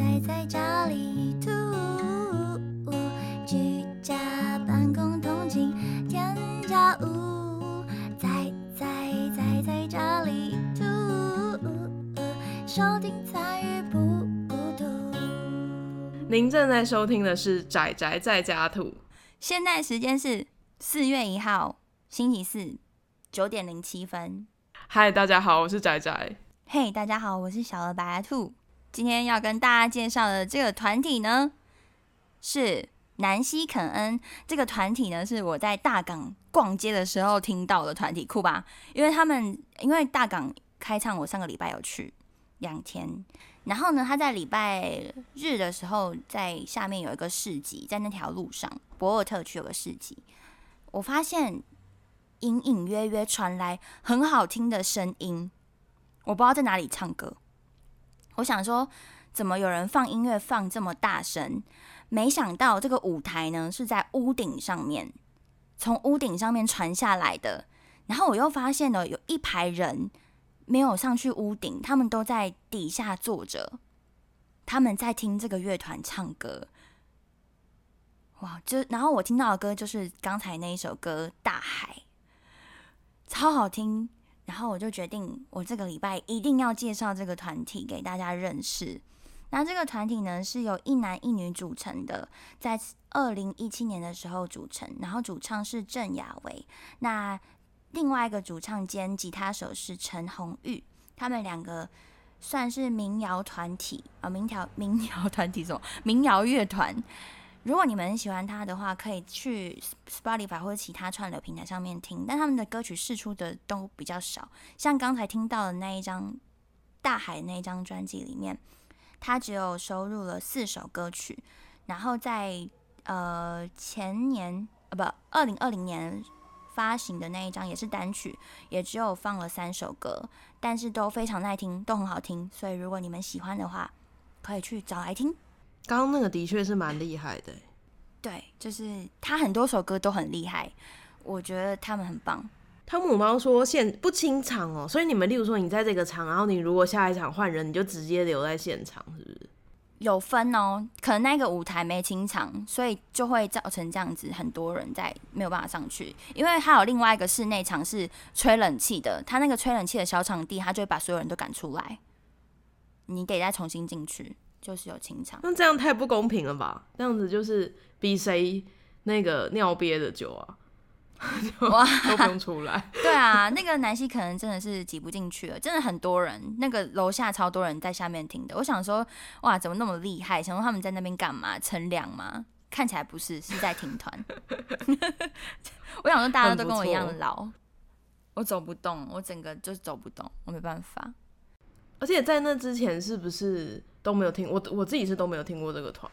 宅在家里吐，居家办公通勤添加物，宅在宅在家里吐，收听参与不孤独。您正在收听的是《宅宅在家土》，现在时间是四月一号星期四九点零七分。嗨，大家好，我是宅宅。嘿、大家好，我是小鹅白兔。今天要跟大家介绍的这个团体呢，是南希肯恩。这个团体呢，是我在大港逛街的时候听到的团体，酷吧？因为他们因为大港开唱，我上个礼拜有去两天。然后呢，他在礼拜日的时候，在下面有一个市集，在那条路上，博尔特区有个市集，我发现隐隐约约传来很好听的声音，我不知道在哪里唱歌。我想说，怎么有人放音乐放这么大声？没想到这个舞台呢是在屋顶上面，从屋顶上面传下来的。然后我又发现了有一排人没有上去屋顶，他们都在底下坐着，他们在听这个乐团唱歌。哇！就然后我听到的歌就是刚才那一首歌《大海》，超好听。然后我就决定，我这个礼拜一定要介绍这个团体给大家认识。那这个团体呢是由一男一女组成的，在二零一七年的时候组成，然后主唱是郑雅维，那另外一个主唱兼吉他手是陈鸿玉，他们两个算是民谣团体啊，民谣民谣团体什么民谣乐团。如果你们喜欢他的话，可以去 Spotify 或者其他串流平台上面听，但他们的歌曲试出的都比较少。像刚才听到的那一张《大海》那一张专辑里面，他只有收录了四首歌曲，然后在呃前年呃不二零二零年发行的那一张也是单曲，也只有放了三首歌，但是都非常耐听，都很好听。所以如果你们喜欢的话，可以去找来听。刚刚那个的确是蛮厉害的欸，对，就是他很多首歌都很厉害，我觉得他们很棒。汤姆猫说现不清场哦，所以你们例如说你在这个场，然后你如果下一场换人，你就直接留在现场，是不是？有分哦，可能那个舞台没清场，所以就会造成这样子，很多人在没有办法上去。因为还有另外一个室内场是吹冷气的，他那个吹冷气的小场地，他就会把所有人都赶出来，你得再重新进去，就是有清场。那这样太不公平了吧？这样子就是比谁那个尿憋的久啊，哇，都不用出来。对啊，那个南希可能真的是挤不进去了，真的很多人，那个楼下超多人在下面听的。我想说，哇，怎么那么厉害？想说他们在那边干嘛？乘凉吗？看起来不是，是在听团。我想说，大家都跟我一样老，我走不动，我整个就是走不动，我没办法。而且在那之前是不是都没有听？我我自己是都没有听过这个团。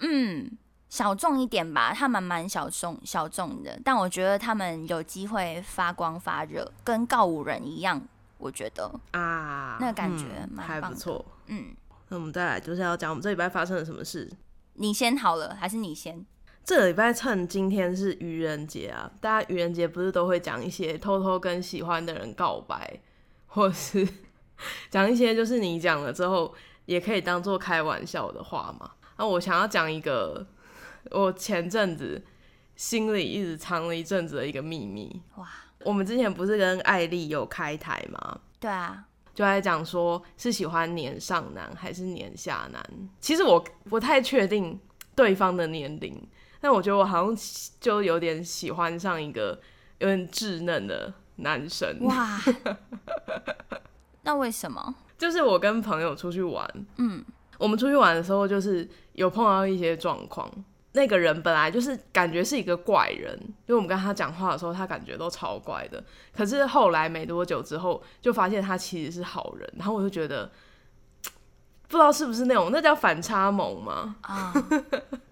嗯，小众一点吧，他们蛮小众小众的，但我觉得他们有机会发光发热，跟告五人一样，我觉得啊，那感觉还不错。嗯。那我们再来就是要讲我们这礼拜发生了什么事。你先好了，还是你先？这礼拜趁今天是愚人节啊，大家愚人节不是都会讲一些偷偷跟喜欢的人告白，或是 讲一些就是你讲了之后也可以当做开玩笑的话嘛。那我想要讲一个我前阵子心里一直藏了一阵子的一个秘密。哇，我们之前不是跟艾丽有开台吗？对啊，就在讲说是喜欢年上男还是年下男。其实我不太确定对方的年龄，但我觉得我好像就有点喜欢上一个有点稚嫩的男生。哇，那为什么？就是我跟朋友出去玩，嗯，我们出去玩的时候，就是有碰到一些状况。那个人本来就是感觉是一个怪人，因为我们跟他讲话的时候，他感觉都超怪的。可是后来没多久之后，就发现他其实是好人，然后我就觉得，不知道是不是那种那叫反差萌吗？啊，你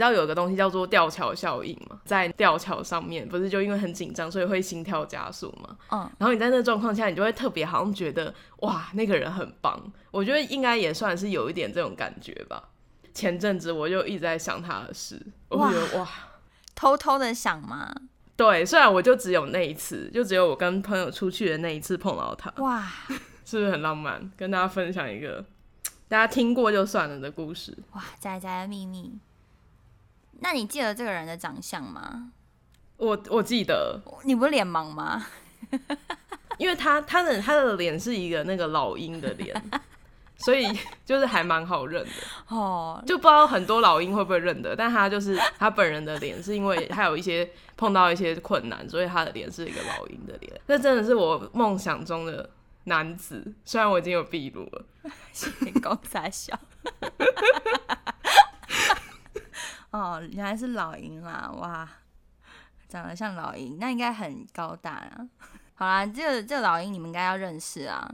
知道有个东西叫做吊桥效应嘛，在吊桥上面不是就因为很紧张，所以会心跳加速嘛。嗯，然后你在那个状况下，你就会特别好像觉得哇，那个人很棒。我觉得应该也算是有一点这种感觉吧。前阵子我就一直在想他的事，我就觉得哇，偷偷的想嘛，对，虽然我就只有那一次，就只有我跟朋友出去的那一次碰到他，哇，是不是很浪漫？跟大家分享一个大家听过就算了的故事。哇，仔仔的秘密。那你记得这个人的长相吗？我我记得，你不是脸盲吗？因为他他的他的脸是一个那个老鹰的脸，所以就是还蛮好认的。哦，就不知道很多老鹰会不会认得，但他就是他本人的脸，是因为他有一些碰到一些困难，所以他的脸是一个老鹰的脸。那真的是我梦想中的男子，虽然我已经有秘鲁了。公仔小。哦，原来是老鹰啦！哇，长得像老鹰，那应该很高大啊。好啦，这个这个老鹰你们应该要认识啊。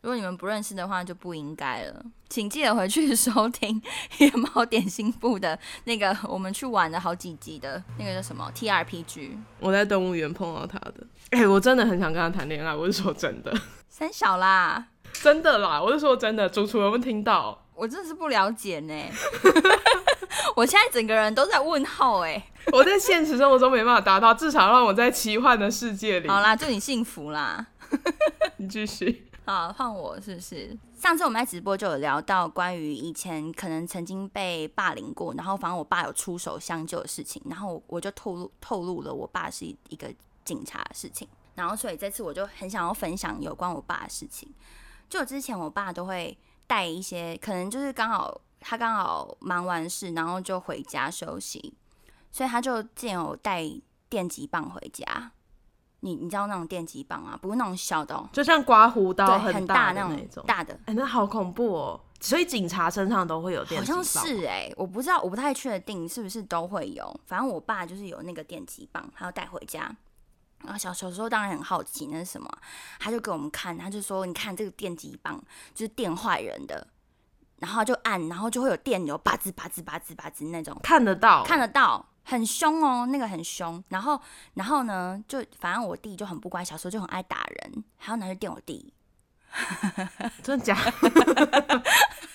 如果你们不认识的话，就不应该了。请记得回去收听 野猫点心部的那个我们去玩了好几集的那个叫什么 T R P G。我在动物园碰到他的，哎、我真的很想跟他谈恋爱。我是说真的，三小啦，真的啦，我是说真的。主厨有没有听到？我真的是不了解呢。我现在整个人都在问号哎。我在现实生活中没办法达到，至少让我在奇幻的世界里。好啦，祝你幸福啦。你继续。好，换我是不是？上次我们在直播就有聊到关于以前可能曾经被霸凌过，然后反正我爸有出手相救的事情，然后我就透露透露了我爸是一个警察的事情，然后所以这次我就很想要分享有关我爸的事情。就之前我爸都会带一些，可能就是刚好他刚好忙完事，然后就回家休息，所以他就见有带电击棒回家。你你知道那种电击棒啊，不是那种小的、哦，就像刮胡刀，很大那种。大的，哎、那好恐怖哦！所以警察身上都会有电好击棒，像是哎、我不知道，我不太确定是不是都会有。反正我爸就是有那个电击棒，他要带回家。然后小小时候当然很好奇那是什么，他就给我们看，他就说：“你看这个电击棒就是电坏人的。”然后就按，然后就会有电流，吧吱吧吱吧吱吧吱那种，看得到，看得到，很凶哦，那个很凶。然后，然后呢，就反正我弟就很不乖，小时候就很爱打人，还要拿去电我弟。真的假的？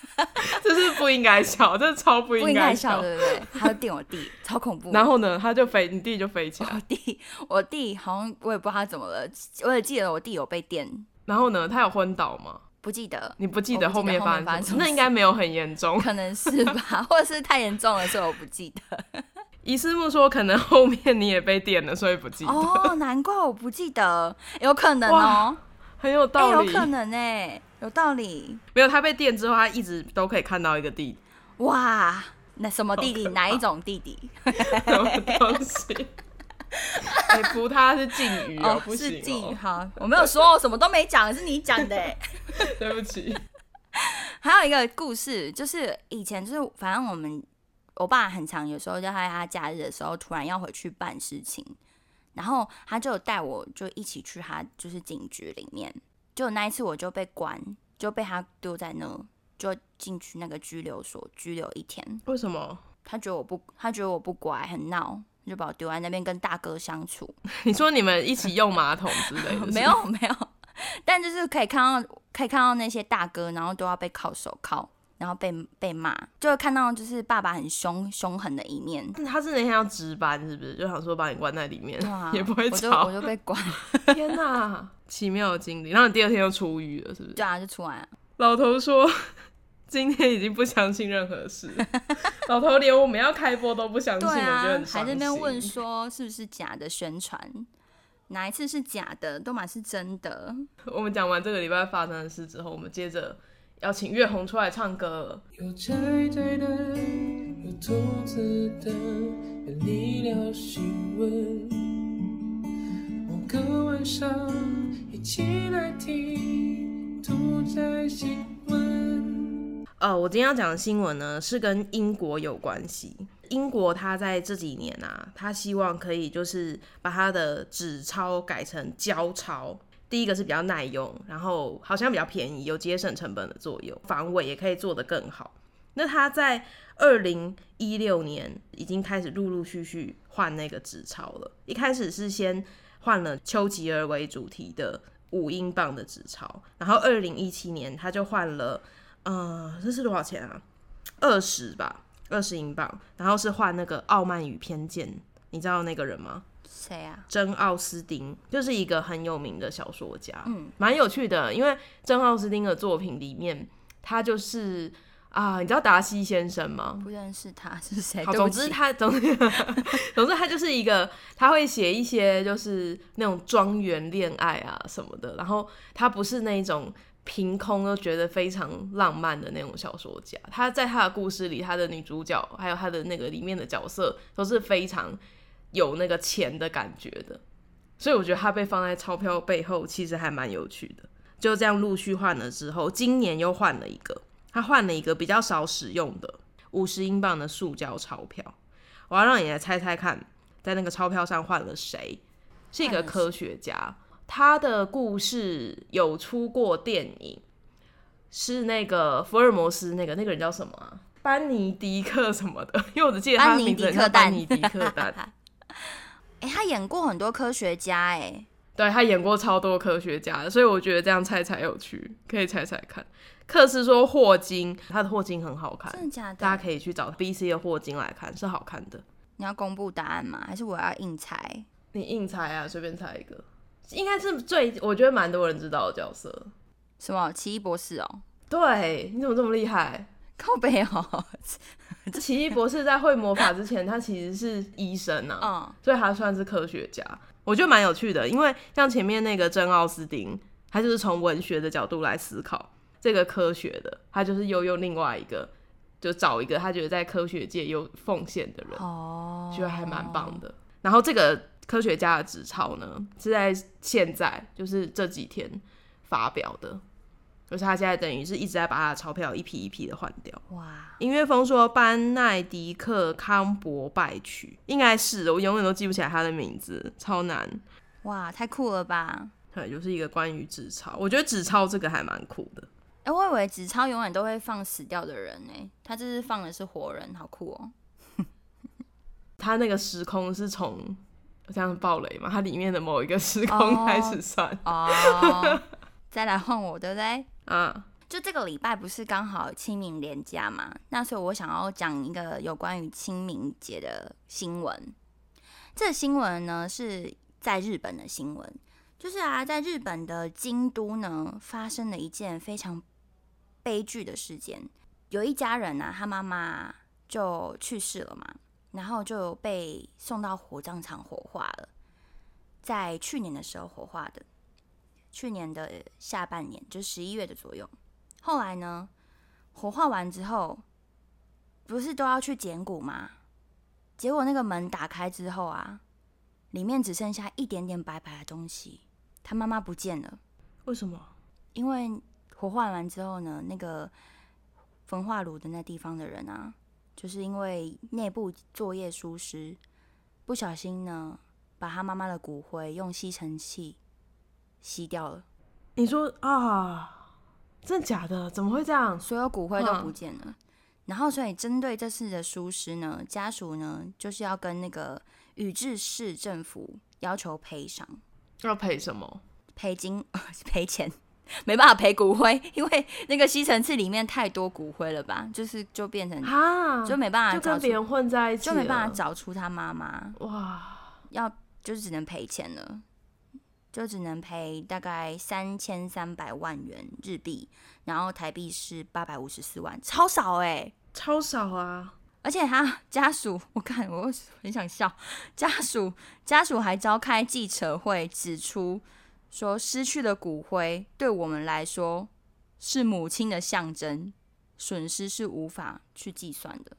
这是不应该笑，这超不不应应该该笑，对不对？他就电我弟，超恐怖。然后呢，他就飞，你弟就飞起来。我弟，我弟好像我也不知道他怎么了，我也记得我弟有被电，然后呢，他有昏倒吗？不记得，你不记得后面发发生什么？那应该没有很严重。可能是吧，或者是太严重了，所以我不记得。伊斯木说，可能后面你也被电了，所以不记得。哦，难怪我不记得，有可能哦，很有哎、道理。有可能哎，有道理。没有他被电之后，他一直都可以看到一个弟，哇，那什么弟弟？哪一种弟弟？什么东西？哎、扶他是禁语哦，不是禁哦。好，我没有说，我什么都没讲，是你讲的哎。对不起。还有一个故事，就是以前就是反正我们我爸很常有时候就在他假日的时候突然要回去办事情，然后他就带我就一起去他就是警局里面，就那一次我就被关，就被他丢在那，就进去那个拘留所拘留一天。为什么？他觉得我不，他觉得我不乖，很闹，就把我丢在那边跟大哥相处。你说你们一起用马桶之类的？没有没有，但就是可以看到可以看到那些大哥，然后都要被铐手铐，然后被被骂，就会看到就是爸爸很凶凶狠的一面。是，他是那天要值班，是不是？就想说把你关在里面，哇，也不会我就我。就被关，天哪，奇妙的经历。然后你第二天又出狱了，是不是？对啊，就出来了。老头说，今天已经不相信任何事。老头连我们要开播都不相信，啊我觉得很，还在那边心问说是不是假的宣传，哪一次是假的，都满是真的。我们讲完这个礼拜发生的事之后，我们接着要请月红出来唱歌了。有宅宅的，有兔子的，有你聊新闻。某个晚上，一起来听兔仔新闻。呃，我今天要讲的新闻呢，是跟英国有关系。英国它在这几年啊，它希望可以就是把它的纸钞改成胶钞。第一个是比较耐用，然后好像比较便宜，有节省成本的作用，防伪也可以做得更好。那他在二零一六年已经开始陆陆续续换那个纸钞了。一开始是先换了丘吉尔为主题的五英镑的纸钞，然后二零一七年他就换了，呃，这是多少钱啊？二十吧，二十英镑。然后是换那个《傲慢与偏见》，你知道那个人吗？谁啊？珍·奥斯汀就是一个很有名的小说家，嗯，蛮有趣的。因为珍·奥斯汀的作品里面，他就是啊，你知道达西先生吗？不认识他是谁？总之他总之总之他就是一个，他会写一些就是那种庄园恋爱啊什么的，然后他不是那种凭空都觉得非常浪漫的那种小说家，他在他的故事里，他的女主角还有他的那个里面的角色都是非常有那个钱的感觉的，所以我觉得他被放在钞票背后其实还蛮有趣的。就这样陆续换了之后，今年又换了一个，他换了一个比较少使用的五十英镑的塑胶钞票。我要让你来猜猜看，在那个钞票上换了谁？是一个科学家，他的故事有出过电影，是那个福尔摩斯那个那个人叫什么、班尼迪克什么的，因为我只记得他名字很迪克蛋像班尼迪克蛋。哎、他演过很多科学家哎、对他演过超多科学家的，所以我觉得这样猜才有趣，可以猜猜看。克斯说霍金，他的霍金很好看，真的假的？大家可以去找 BC 的霍金来看，是好看的。你要公布答案吗？还是我要硬猜？你硬猜啊，随便猜一个，应该是最我觉得蛮多人知道的角色。什么奇异博士哦？对，你怎么这么厉害？靠背哦，奇异博士在会魔法之前，他其实是医生啊，嗯，所以他算是科学家。我觉得蛮有趣的，因为像前面那个珍奥斯汀，他就是从文学的角度来思考这个科学的，他就是又用另外一个，就找一个他觉得在科学界有奉献的人，哦，觉得还蛮棒的。然后这个科学家的纸钞呢，是在现在就是这几天发表的，就是他现在等于是一直在把他的钞票一批一批的换掉。哇，音乐风说班奈迪克康伯拜曲，应该是我永远都记不起来他的名字，超难。哇，太酷了吧！对，就是一个关于纸钞，我觉得纸钞这个还蛮酷的。哎、我以为纸钞永远都会放死掉的人呢、他这是放的是活人，好酷哦！他那个时空是从这样暴雷嘛？它里面的某一个时空哦开始算哦，再来换我，对不对？啊。就这个礼拜不是刚好清明连假嘛？那所以我想要讲一个有关于清明节的新闻。这个新闻呢是在日本的新闻，就是啊，在日本的京都呢发生了一件非常悲剧的事件。有一家人啊，他妈妈就去世了嘛，然后就被送到火葬场火化了，在去年的时候火化的。去年的下半年，就十一月的左右。后来呢，火化完之后，不是都要去捡骨吗？结果那个门打开之后啊，里面只剩下一点点白白的东西，他妈妈不见了。为什么？因为火化完之后呢，那个焚化炉的那地方的人啊，就是因为内部作业疏失，不小心呢，把他妈妈的骨灰用吸尘器吸掉了，你说啊？真的假的？怎么会这样？所有骨灰都嗯不见了。然后，所以针对这次的疏失呢，家属呢就是要跟那个宇治市政府要求赔偿、要赔什么？赔金、赔钱，没办法赔骨灰，因为那个吸尘器里面太多骨灰了吧，就是就变成啊？就没办法，就跟别人混在一起，就没办法。找出他妈妈，哇，要就是只能赔钱了。就只能赔大概三千三百万元日币，然后台币是八百五十四万，超少哎、超少啊！而且他家属，我看我很想笑，家属家属还召开记者会，指出说失去的骨灰对我们来说是母亲的象征，损失是无法去计算的，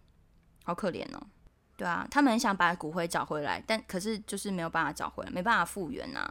好可怜哦。对啊，他们很想把骨灰找回来，但可是就是没有办法找回来，没办法复原呐、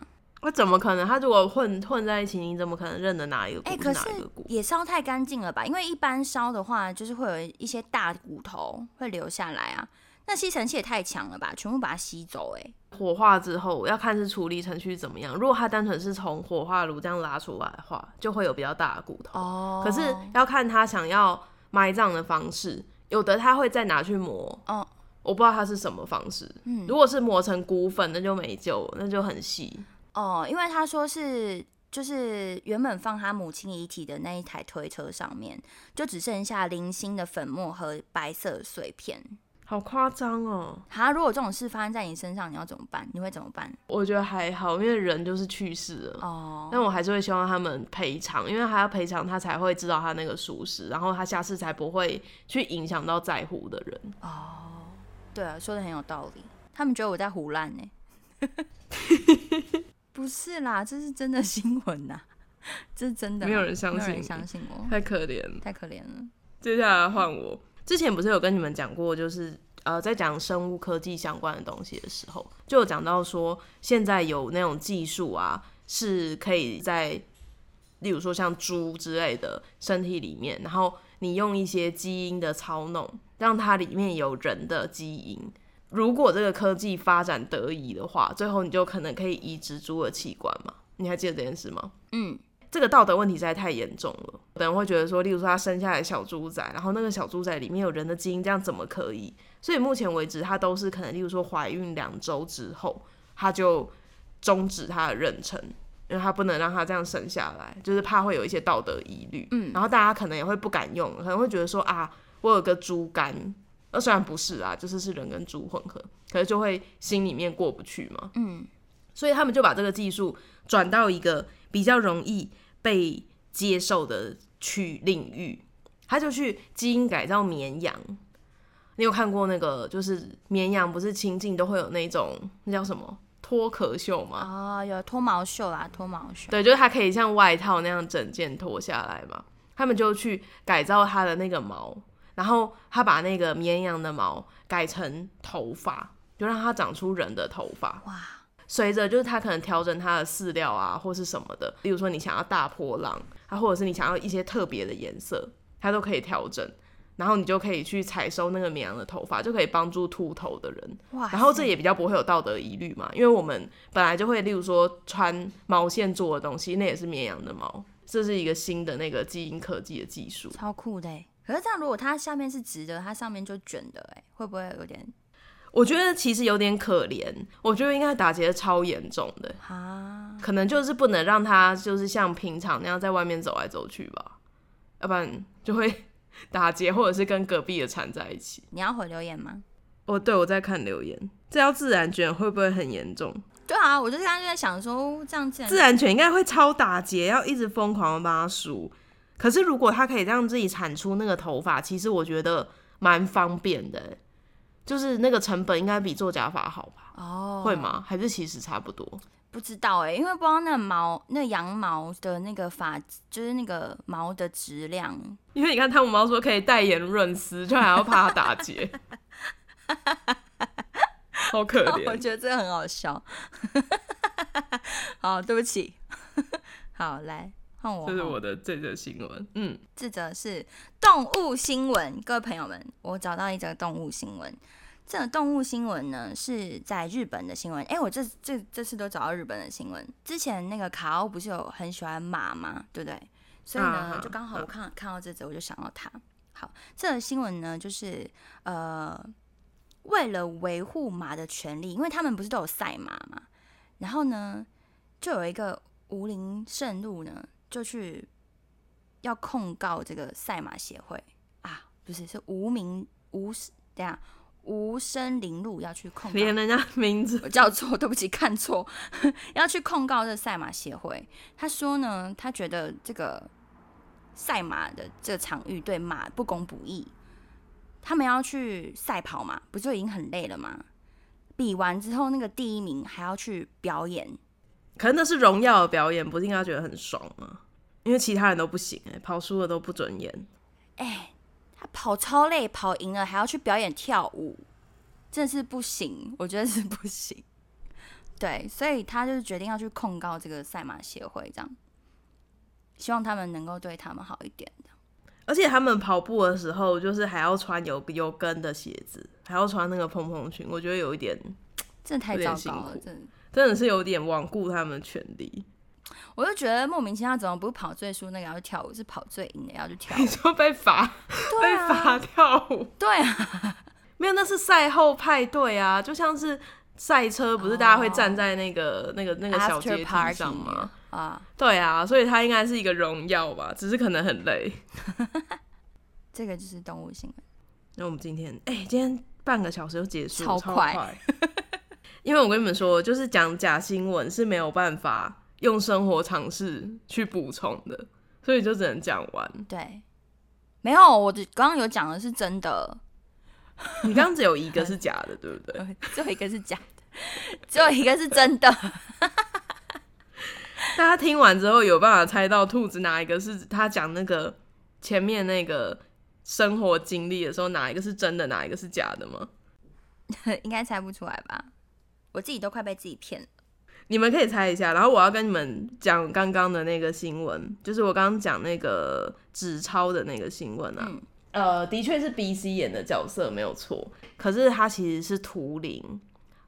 那怎么可能？他如果混混在一起，你怎么可能认得哪一个骨哎、是可是？也烧太干净了吧？因为一般烧的话，就是会有一些大骨头会留下来啊。那吸尘器也太强了吧，全部把它吸走、哎。火化之后要看是处理程序怎么样。如果它单纯是从火化炉这样拉出来的话，就会有比较大的骨头。哦可是要看他想要埋葬的方式，有的他会再拿去磨。哦，我不知道它是什么方式。嗯如果是磨成骨粉，那就没救，那就很细。哦，因为他说是就是原本放他母亲遗体的那一台推车上面，就只剩下零星的粉末和白色碎片。好夸张哦！哈，如果这种事发生在你身上，你要怎么办？你会怎么办？我觉得还好，因为人就是去世了。哦，但我还是会希望他们赔偿，因为他要赔偿，他才会知道他那个属实，然后他下次才不会去影响到在乎的人。哦，对啊，说的很有道理。他们觉得我在胡乱呢，不是啦，这是真的新闻呐，这是真的，没有人相信没有人相信我，太可怜了。太可怜了。接下来换我，之前不是有跟你们讲过，就是呃，在讲生物科技相关的东西的时候，就有讲到说，现在有那种技术啊，是可以在，例如说像猪之类的身体里面，然后你用一些基因的操弄，让它里面有人的基因。如果这个科技发展得宜的话，最后你就可能可以移植猪的器官嘛？你还记得这件事吗？嗯，这个道德问题实在太严重了。有的人会觉得说，例如说他生下来小猪仔，然后那个小猪仔里面有人的基因，这样怎么可以？所以目前为止，他都是可能，例如说怀孕两周之后，他就终止他的妊娠，因为他不能让他这样生下来，就是怕会有一些道德疑虑。嗯然后大家可能也会不敢用，可能会觉得说啊，我有个猪肝，呃，虽然不是啊，就是是人跟猪混合，可是就会心里面过不去嘛。嗯，所以他们就把这个技术转到一个比较容易被接受的区领域，他就去基因改造绵羊。你有看过那个，就是绵羊不是亲近都会有那种那叫什么脱壳秀吗？哦，有脱毛秀啦，脱毛秀。对，就是它可以像外套那样整件脱下来嘛。他们就去改造它的那个毛，然后他把那个绵羊的毛改成头发，就让它长出人的头发。哇，随着就是他可能调整它的饲料啊，或是什么的，例如说你想要大波浪，啊，或者是你想要一些特别的颜色，它都可以调整。然后你就可以去采收那个绵羊的头发，就可以帮助秃头的人。哇，然后这也比较不会有道德疑虑嘛，因为我们本来就会，例如说穿毛线做的东西，那也是绵羊的毛，这是一个新的那个基因科技的技术。超酷的欸。可是这样，如果它下面是直的，它上面就卷的，哎，会不会有点我觉得其实有点可怜，我觉得应该打劫超严重的，啊？可能就是不能让它就是像平常那样在外面走来走去吧，要不然就会 打结，或者是跟隔壁的缠在一起。你要回留言吗？哦，对，我在看留言，这要自然卷会不会很严重？对啊，我就是刚刚就在想说，哦这样自然自然卷应该会超打结，要一直疯狂的帮它梳。可是如果它可以让自己产出那个头发，其实我觉得蛮方便的欸，就是那个成本应该比做假发好吧？哦，会？吗？还是其实差不多？不知道哎，因为不知道那毛那羊毛的那个发，就是那个毛的质量，因为你看汤姆猫说可以代言润丝，就还要怕它打结，好可怜我怜。觉得这个很好笑。好，对不起。好，来换我。这是我的这则新闻，嗯，这则是动物新闻，各位朋友们，我找到一则动物新闻。这个动物新闻呢是在日本的新闻，哎、我这这这次都找到日本的新闻。之前那个卡欧不是有很喜欢马吗？对不对？所以呢，啊就刚好我看看到这则，我就想到他。好，这个新闻呢，就是呃，为了维护马的权利，因为他们不是都有赛马嘛，然后呢，就有一个无林圣路呢，就去要控告这个赛马协会啊，不是是无名无等一下无声林路要去控告连人家名字我叫错，对不起，看错，要去控告这赛马协会。他说呢，他觉得这个赛马的这个场域对马不公不义。他们要去赛跑嘛，不就已经很累了吗？比完之后，那个第一名还要去表演，可能那是荣耀的表演，不是应该觉得很爽吗？因为其他人都不行哎、跑输了都不准演。哎、他跑超累，跑赢了还要去表演跳舞，真的是不行，我觉得是不行。对，所以他就是决定要去控告这个赛马协会，这样，希望他们能够对他们好一点。而且他们跑步的时候，就是还要穿有有跟的鞋子，还要穿那个蓬蓬裙，我觉得有一点，真的太糟糕了，真的。真的是有点罔顾他们的权利。我就觉得莫名其妙，怎么不是跑最输那个要去跳舞，是跑最赢的要去跳 舞？你说被罚、被罚跳舞，对啊，没有，那是赛后派对啊，就像是赛车，不是大家会站在那个、那个那个小阶梯上吗？啊，对啊，所以它应该是一个荣耀吧，只是可能很累。这个就是动物新闻。那我们今天，哎、今天半个小时就结束，超超快因为我跟你们说，就是讲假新闻是没有办法用生活常识去补充的，所以就只能讲完。对，没有，我的刚刚有讲的是真的，你刚刚只有一个 是假的，对不对？呃 只有一个是假的，只有一个是真的。大家听完之后有办法猜到兔子哪一个是他讲那个前面那个生活经历的时候，哪一个是真的，哪一个是假的吗？应该猜不出来吧？我自己都快被自己骗了。你们可以猜一下，然后我要跟你们讲刚刚的那个新闻，就是我刚刚讲那个纸钞的那个新闻啊。嗯呃，的确是 B C 演的角色没有错，可是他其实是图灵。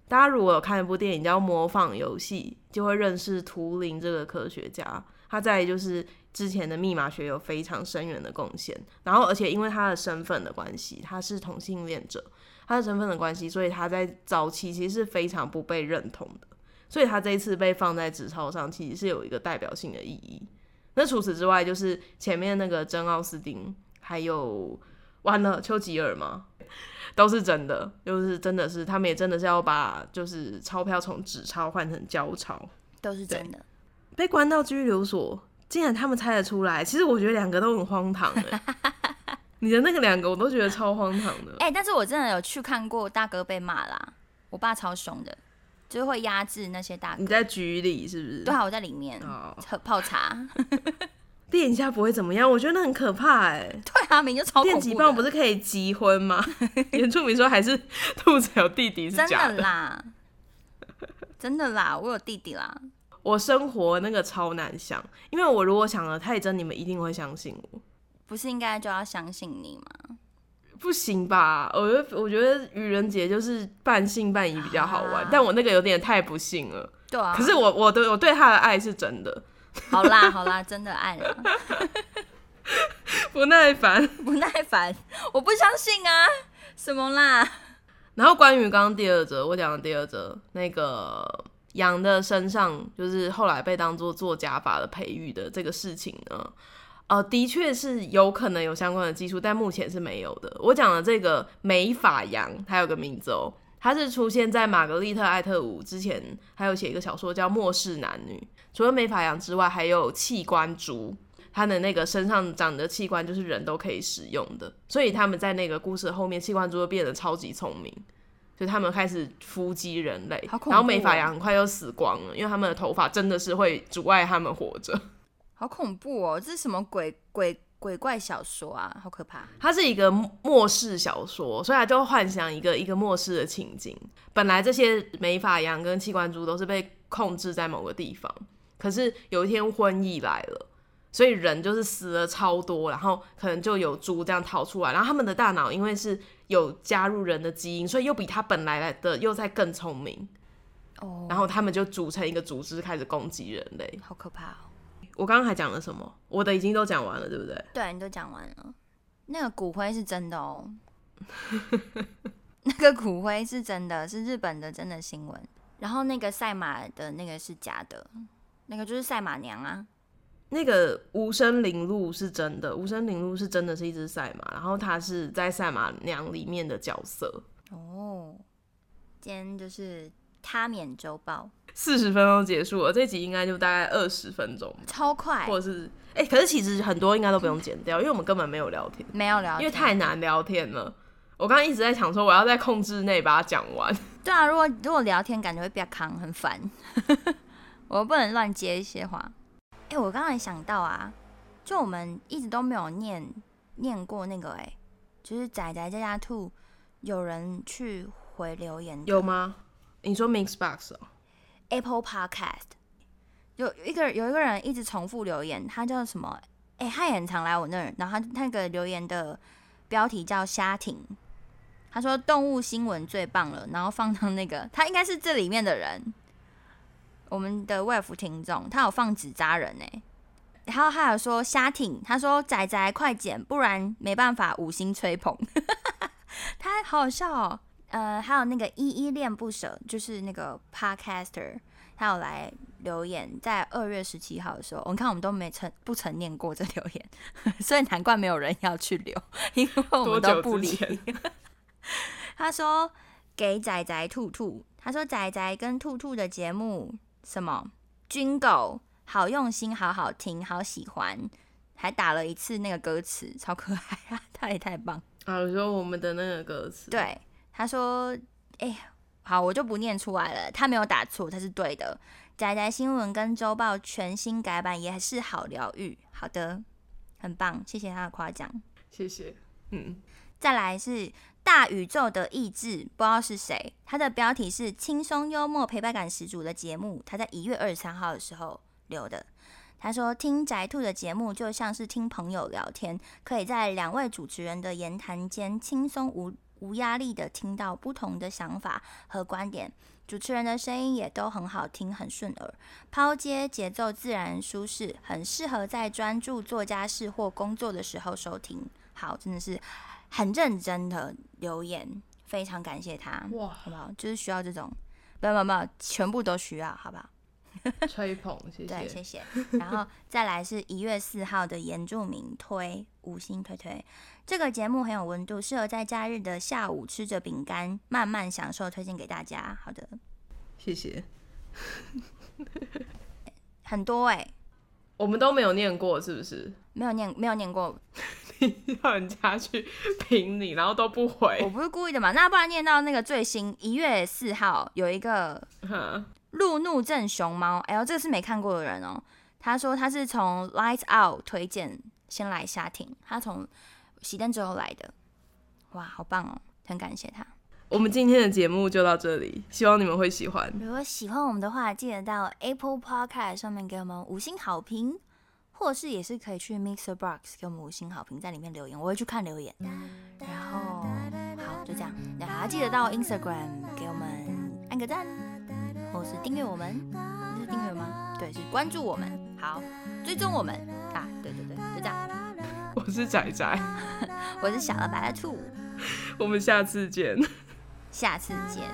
大家如果有看一部电影叫《模仿游戏》，就会认识图灵这个科学家。他在就是之前的密码学有非常深远的贡献，然后而且因为他的身份的关系，他是同性恋者，他的身份的关系，所以他在早期其实是非常不被认同的。所以他这一次被放在纸钞上，其实是有一个代表性的意义。那除此之外，就是前面那个真奥斯丁，还有完了丘吉尔嘛，都是真的，就是真的是他们也真的是要把就是钞票从纸钞换成胶钞，都是真的。被关到拘留所，竟然他们猜得出来。其实我觉得两个都很荒唐哎，你的那个两个我都觉得超荒唐的。哎、但是我真的有去看过大哥被骂啦，我爸超凶的，就是会压制那些大哥你。在局里是不是？对啊，我在里面泡茶。电一下不会怎么样，我觉得那很可怕哎。对啊，明明就超恐电。击棒不是可以击婚吗？原住民说还是兔子有弟弟是真假的啦，真的啦，我有弟弟啦。我生活那个超难想，因为我如果想的太真，你们一定会相信我。不是应该就要相信你吗？不行吧？我觉得我觉得愚人节就是半信半疑比较好玩，啊但我那个有点太不信了。对啊。可是我我对我对他的爱是真的，好啦好啦，真的爱了，不耐烦。不耐烦，我不相信啊，什么啦？然后关于刚刚第二则，我讲的第二则，那个羊的身上就是后来被当做做假发的培育的这个事情呢，呃，的确是有可能有相关的技术，但目前是没有的。我讲的这个美法羊，它有个名字哦，它是出现在玛格丽特·艾特伍之前，还有写一个小说叫《末世男女》。除了美法羊之外，还有器官猪。它的那个身上长的器官就是人都可以使用的，所以他们在那个故事后面，器官猪就变得超级聪明，就他们开始伏击人类，然后美法羊很快就死光了，因为他们的头发真的是会阻碍他们活着。好恐怖哦！这是什么鬼鬼鬼怪小说啊？好可怕！它是一个末世小说，所以它就幻想一个一个末世的情景。本来这些美发羊跟器官猪都是被控制在某个地方，可是有一天瘟疫来了。所以人就是死了超多，然后可能就有猪这样逃出来，然后他们的大脑因为是有加入人的基因，所以又比他本来的又在更聪明，哦，然后他们就组成一个组织开始攻击人类。好可怕哦！我刚刚还讲了什么？我的已经都讲完了，对不对？对，你都讲完了。那个骨灰是真的哦，那个骨灰是真的，是日本的真的新闻。然后那个赛马的那个是假的，那个就是赛马娘啊。那个无声铃鹿是真的，无声铃鹿是真的是一只赛马，然后它是在赛马娘里面的角色。哦，今天就是他免周报，四十分钟结束了，这集应该就大概二十分钟，超快，或者是哎、可是其实很多应该都不用剪掉，因为我们根本没有聊天，没有聊天，因为太难聊天了。我刚刚一直在想说，我要在控制内把它讲完。对啊，如果如果聊天，感觉会比较扛，很烦。我不能乱接一些话。哎、我刚才想到啊，就我们一直都没有念念过那个、哎，就是仔仔家家兔，有人去回留言有吗？你说 Mixbox 哦、Apple Podcast，有一个有一个人一直重复留言，他叫什么？哎、他也很常来我那儿，然后他那个留言的标题叫虾艇，他说动物新闻最棒了，然后放到那个 他应该是这里面的人，我们的 web 听众，他有放纸扎人哎、然后还有说虾艇，他说仔仔快剪，不然没办法五星吹捧，他好好笑哦。呃，还有那个依依恋不舍，就是那个 podcaster，他有来留言，在二月十七号的时候，我看我们都没曾不曾念过这留言，所以难怪没有人要去留，因为我多们都不理。他说给仔仔兔兔，他说仔仔跟兔兔的节目什么军狗好用心，好好听，好喜欢，还打了一次那个歌词，超可爱啊！他也太棒。啊，我说我们的那个歌词，，对，他说，哎、好，我就不念出来了，他没有打错，他是对的。宅宅新闻跟周报全新改版也是好疗愈，好的，很棒，谢谢他的夸奖。谢谢，嗯，再来是大宇宙的意志，不知道是谁，他的标题是轻松幽默、陪伴感十足的节目，他在一月二十三号的时候留的。他说：“听宅兔的节目就像是听朋友聊天，可以在两位主持人的言谈间轻松无无压力的听到不同的想法和观点。主持人的声音也都很好听，很顺耳，抛接节奏自然舒适，很适合在专注做家事或工作的时候收听。好，真的是很认真的留言，非常感谢他，哇，好不好？就是需要这种，不不不，全部都需要，好不好？吹捧，谢谢对，谢，谢谢。然后再来是一月四号的原住民推五星推推，这个节目很有温度，适合在假日的下午吃着饼干慢慢享受，推荐给大家。好的，谢谢，很多哎、我们都没有念过，是不是？没有念没有念过，你要人家去评你，然后都不回我，不是故意的嘛。那不然念到那个最新一月四号有一个哈路怒症熊猫，哎呦，这个是没看过的人哦。他说他是从 Lights Out 推荐先来下听，他从熄灯之后来的，哇，好棒哦，很感谢他。我们今天的节目就到这里，希望你们会喜欢。如果喜欢我们的话，记得到 Apple Podcast 上面给我们五星好评，或是也是可以去 Mixer Box 给我们五星好评，在里面留言，我会去看留言。然后好，就这样，然后还记得到 Instagram 给我们按个赞，或是订阅我们，是订阅吗？对，是关注我们，好，追踪我们啊，对对对，就这样。我是仔仔，我是小二白的兔，我们下次见。下次见。